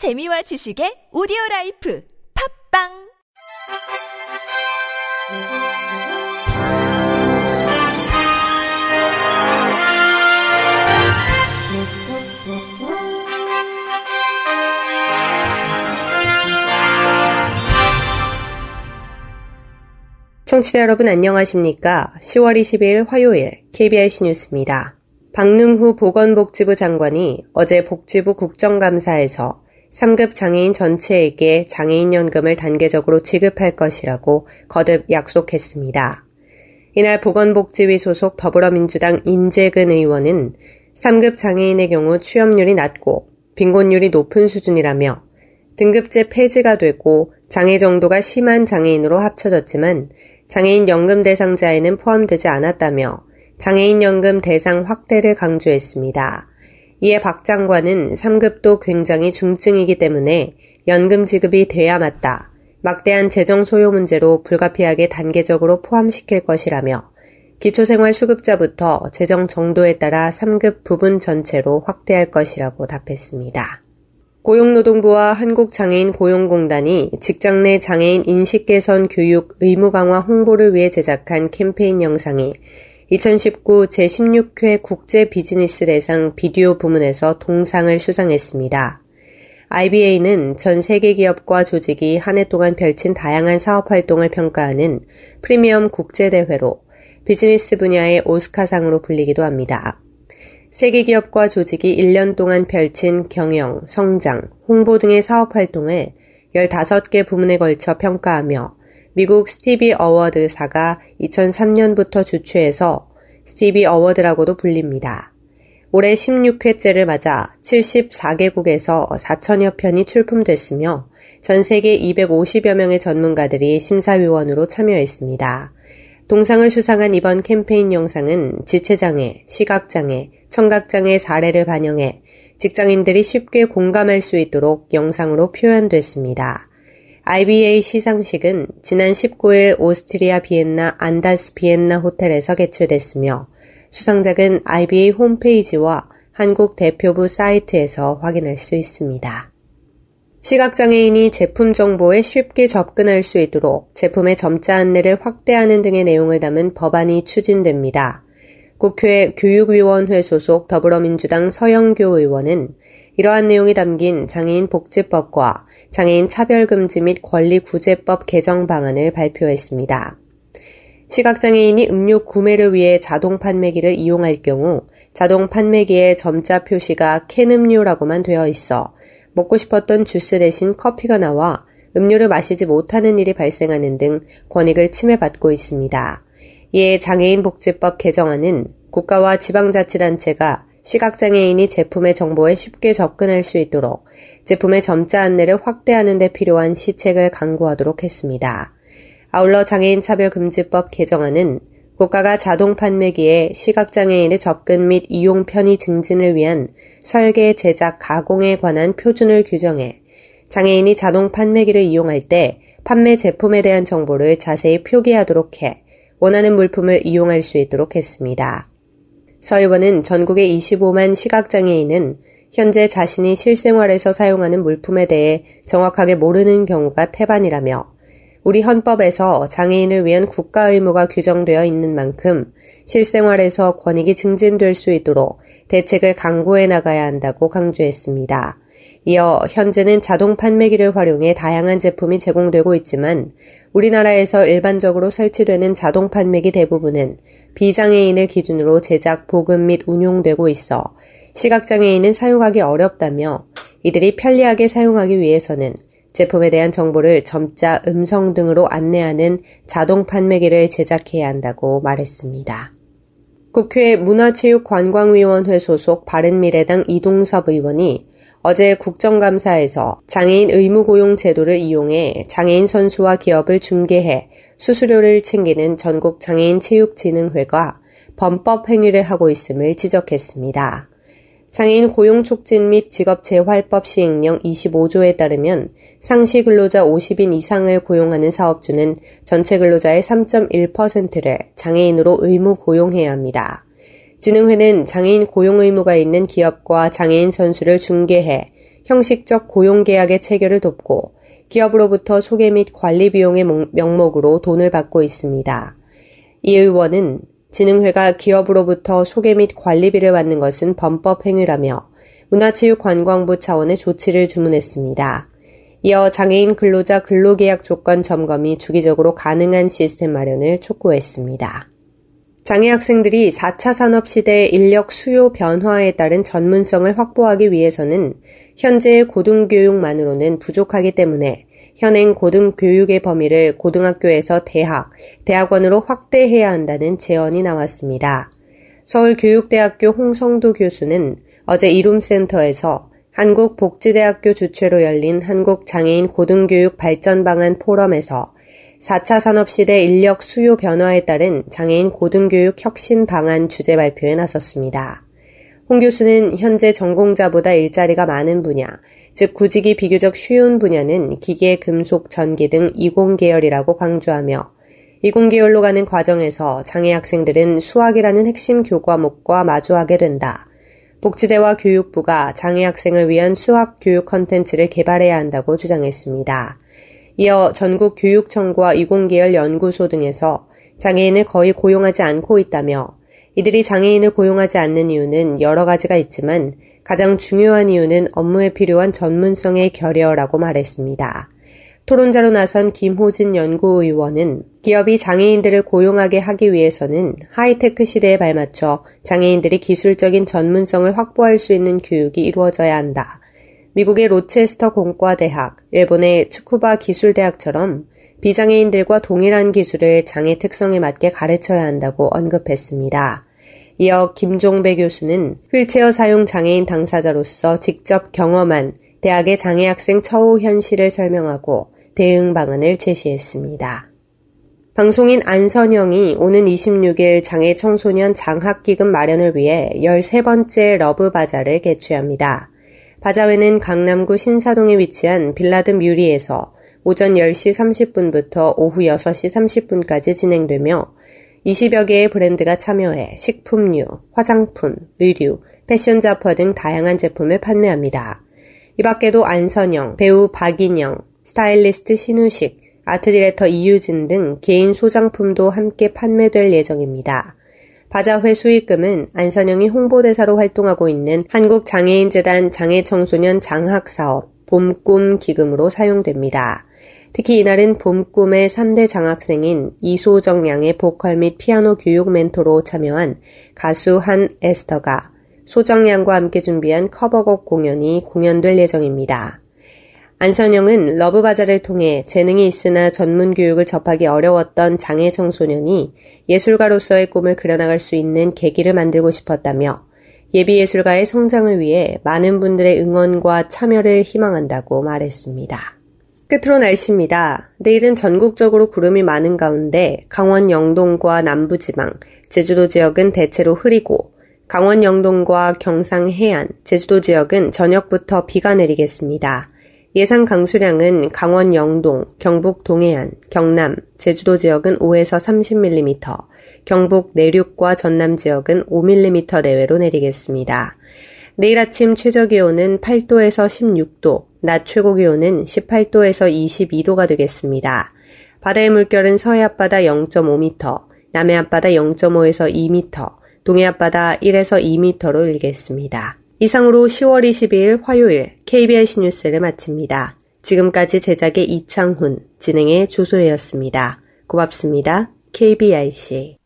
재미와 지식의 오디오 라이프 팝빵 청취자 여러분 안녕하십니까? 10월 20일 화요일 KBS 뉴스입니다. 박능후 보건복지부 장관이 어제 복지부 국정감사에서 3급 장애인 전체에게 장애인연금을 단계적으로 지급할 것이라고 거듭 약속했습니다. 이날 보건복지위 소속 더불어민주당 인재근 의원은 3급 장애인의 경우 취업률이 낮고 빈곤율이 높은 수준이라며 등급제 폐지가 되고 장애 정도가 심한 장애인으로 합쳐졌지만 장애인 연금 대상자에는 포함되지 않았다며 장애인 연금 대상 확대를 강조했습니다. 이에 박 장관은 3급도 굉장히 중증이기 때문에 연금 지급이 돼야 맞다. 막대한 재정 소요 문제로 불가피하게 단계적으로 포함시킬 것이라며 기초생활 수급자부터 재정 정도에 따라 3급 부분 전체로 확대할 것이라고 답했습니다. 고용노동부와 한국장애인 고용공단이 직장 내 장애인 인식 개선 교육 의무 강화 홍보를 위해 제작한 캠페인 영상이 2019 제16회 국제 비즈니스 대상 비디오 부문에서 동상을 수상했습니다. IBA는 전 세계 기업과 조직이 한 해 동안 펼친 다양한 사업 활동을 평가하는 프리미엄 국제대회로 비즈니스 분야의 오스카상으로 불리기도 합니다. 세계 기업과 조직이 1년 동안 펼친 경영, 성장, 홍보 등의 사업 활동을 15개 부문에 걸쳐 평가하며 미국 스티비 어워드사가 2003년부터 주최해서 스티비 어워드라고도 불립니다. 올해 16회째를 맞아 74개국에서 4천여 편이 출품됐으며 전 세계 250여 명의 전문가들이 심사위원으로 참여했습니다. 동상을 수상한 이번 캠페인 영상은 지체장애, 시각장애, 청각장애 사례를 반영해 직장인들이 쉽게 공감할 수 있도록 영상으로 표현됐습니다. IBA 시상식은 지난 19일 오스트리아 비엔나 안다스 비엔나 호텔에서 개최됐으며 수상작은 IBA 홈페이지와 한국 대표부 사이트에서 확인할 수 있습니다. 시각장애인이 제품 정보에 쉽게 접근할 수 있도록 제품의 점자 안내를 확대하는 등의 내용을 담은 법안이 추진됩니다. 국회 교육위원회 소속 더불어민주당 서영교 의원은 이러한 내용이 담긴 장애인 복지법과 장애인 차별금지 및 권리구제법 개정 방안을 발표했습니다. 시각장애인이 음료 구매를 위해 자동 판매기를 이용할 경우 자동 판매기에 점자 표시가 캔 음료라고만 되어 있어 먹고 싶었던 주스 대신 커피가 나와 음료를 마시지 못하는 일이 발생하는 등 권익을 침해받고 있습니다. 이에 장애인 복지법 개정안은 국가와 지방자치단체가 시각장애인이 제품의 정보에 쉽게 접근할 수 있도록 제품의 점자 안내를 확대하는 데 필요한 시책을 강구하도록 했습니다. 아울러 장애인 차별금지법 개정안은 국가가 자동 판매기에 시각장애인의 접근 및 이용 편의 증진을 위한 설계, 제작, 가공에 관한 표준을 규정해 장애인이 자동 판매기를 이용할 때 판매 제품에 대한 정보를 자세히 표기하도록 해 원하는 물품을 이용할 수 있도록 했습니다. 서 의원은 전국의 25만 시각장애인은 현재 자신이 실생활에서 사용하는 물품에 대해 정확하게 모르는 경우가 태반이라며 우리 헌법에서 장애인을 위한 국가 의무가 규정되어 있는 만큼 실생활에서 권익이 증진될 수 있도록 대책을 강구해 나가야 한다고 강조했습니다. 이어 현재는 자동 판매기를 활용해 다양한 제품이 제공되고 있지만 우리나라에서 일반적으로 설치되는 자동 판매기 대부분은 비장애인을 기준으로 제작, 보급 및 운용되고 있어 시각장애인은 사용하기 어렵다며 이들이 편리하게 사용하기 위해서는 제품에 대한 정보를 점자, 음성 등으로 안내하는 자동 판매기를 제작해야 한다고 말했습니다. 국회 문화체육관광위원회 소속 바른미래당 이동섭 의원이 어제 국정감사에서 장애인 의무고용 제도를 이용해 장애인 선수와 기업을 중개해 수수료를 챙기는 전국 장애인 체육진흥회가 범법 행위를 하고 있음을 지적했습니다. 장애인 고용 촉진 및 직업 재활법 시행령 25조에 따르면 상시 근로자 50인 이상을 고용하는 사업주는 전체 근로자의 3.1%를 장애인으로 의무 고용해야 합니다. 진흥회는 장애인 고용 의무가 있는 기업과 장애인 선수를 중개해 형식적 고용 계약의 체결을 돕고 기업으로부터 소개 및 관리 비용의 명목으로 돈을 받고 있습니다. 이 의원은 진흥회가 기업으로부터 소개 및 관리비를 받는 것은 범법 행위라며 문화체육관광부 차원의 조치를 주문했습니다. 이어 장애인 근로자 근로계약 조건 점검이 주기적으로 가능한 시스템 마련을 촉구했습니다. 장애 학생들이 4차 산업 시대 인력 수요 변화에 따른 전문성을 확보하기 위해서는 현재의 고등교육만으로는 부족하기 때문에 현행 고등교육의 범위를 고등학교에서 대학, 대학원으로 확대해야 한다는 제언이 나왔습니다. 서울교육대학교 홍성도 교수는 어제 이룸센터에서 한국복지대학교 주최로 열린 한국장애인 고등교육 발전 방안 포럼에서 4차 산업시대 인력 수요 변화에 따른 장애인 고등교육 혁신 방안 주제 발표에 나섰습니다. 홍 교수는 현재 전공자보다 일자리가 많은 분야, 즉 구직이 비교적 쉬운 분야는 기계, 금속, 전기 등 이공계열이라고 강조하며 이공계열로 가는 과정에서 장애 학생들은 수학이라는 핵심 교과목과 마주하게 된다. 복지대와 교육부가 장애 학생을 위한 수학 교육 컨텐츠를 개발해야 한다고 주장했습니다. 이어 전국 교육청과 이공계열 연구소 등에서 장애인을 거의 고용하지 않고 있다며 이들이 장애인을 고용하지 않는 이유는 여러 가지가 있지만 가장 중요한 이유는 업무에 필요한 전문성의 결여라고 말했습니다. 토론자로 나선 김호진 연구의원은 기업이 장애인들을 고용하게 하기 위해서는 하이테크 시대에 발맞춰 장애인들이 기술적인 전문성을 확보할 수 있는 교육이 이루어져야 한다. 미국의 로체스터 공과대학, 일본의 츠쿠바 기술대학처럼 비장애인들과 동일한 기술을 장애 특성에 맞게 가르쳐야 한다고 언급했습니다. 이어 김종배 교수는 휠체어 사용 장애인 당사자로서 직접 경험한 대학의 장애 학생 처우 현실을 설명하고 대응 방안을 제시했습니다. 방송인 안선영이 오는 26일 장애 청소년 장학기금 마련을 위해 13번째 러브바자를 개최합니다. 바자회는 강남구 신사동에 위치한 빌라드 뮤리에서 오전 10시 30분부터 오후 6시 30분까지 진행되며 20여 개의 브랜드가 참여해 식품류, 화장품, 의류, 패션 잡화 등 다양한 제품을 판매합니다. 이 밖에도 안선영, 배우 박인영, 스타일리스트 신우식, 아트 디렉터 이유진 등 개인 소장품도 함께 판매될 예정입니다. 바자회 수익금은 안선영이 홍보대사로 활동하고 있는 한국장애인재단 장애청소년 장학사업 봄꿈 기금으로 사용됩니다. 특히 이날은 봄꿈의 3대 장학생인 이소정 양의 보컬 및 피아노 교육 멘토로 참여한 가수 한 에스터가 소정 양과 함께 준비한 커버곡 공연이 공연될 예정입니다. 안선영은 러브바자를 통해 재능이 있으나 전문 교육을 접하기 어려웠던 장애 청소년이 예술가로서의 꿈을 그려나갈 수 있는 계기를 만들고 싶었다며 예비예술가의 성장을 위해 많은 분들의 응원과 참여를 희망한다고 말했습니다. 끝으로 날씨입니다. 내일은 전국적으로 구름이 많은 가운데 강원 영동과 남부지방, 제주도 지역은 대체로 흐리고 강원 영동과 경상 해안, 제주도 지역은 저녁부터 비가 내리겠습니다. 예상 강수량은 강원 영동, 경북 동해안, 경남, 제주도 지역은 5에서 30mm, 경북 내륙과 전남 지역은 5mm 내외로 내리겠습니다. 내일 아침 최저 기온은 8도에서 16도, 낮 최고 기온은 18도에서 22도가 되겠습니다. 바다의 물결은 서해 앞바다 0.5m, 남해 앞바다 0.5에서 2m, 동해 앞바다 1에서 2m로 일겠습니다. 이상으로 10월 22일 화요일 KBS 뉴스를 마칩니다. 지금까지 제작의 이창훈, 진행의 조소혜였습니다. 고맙습니다. KBIC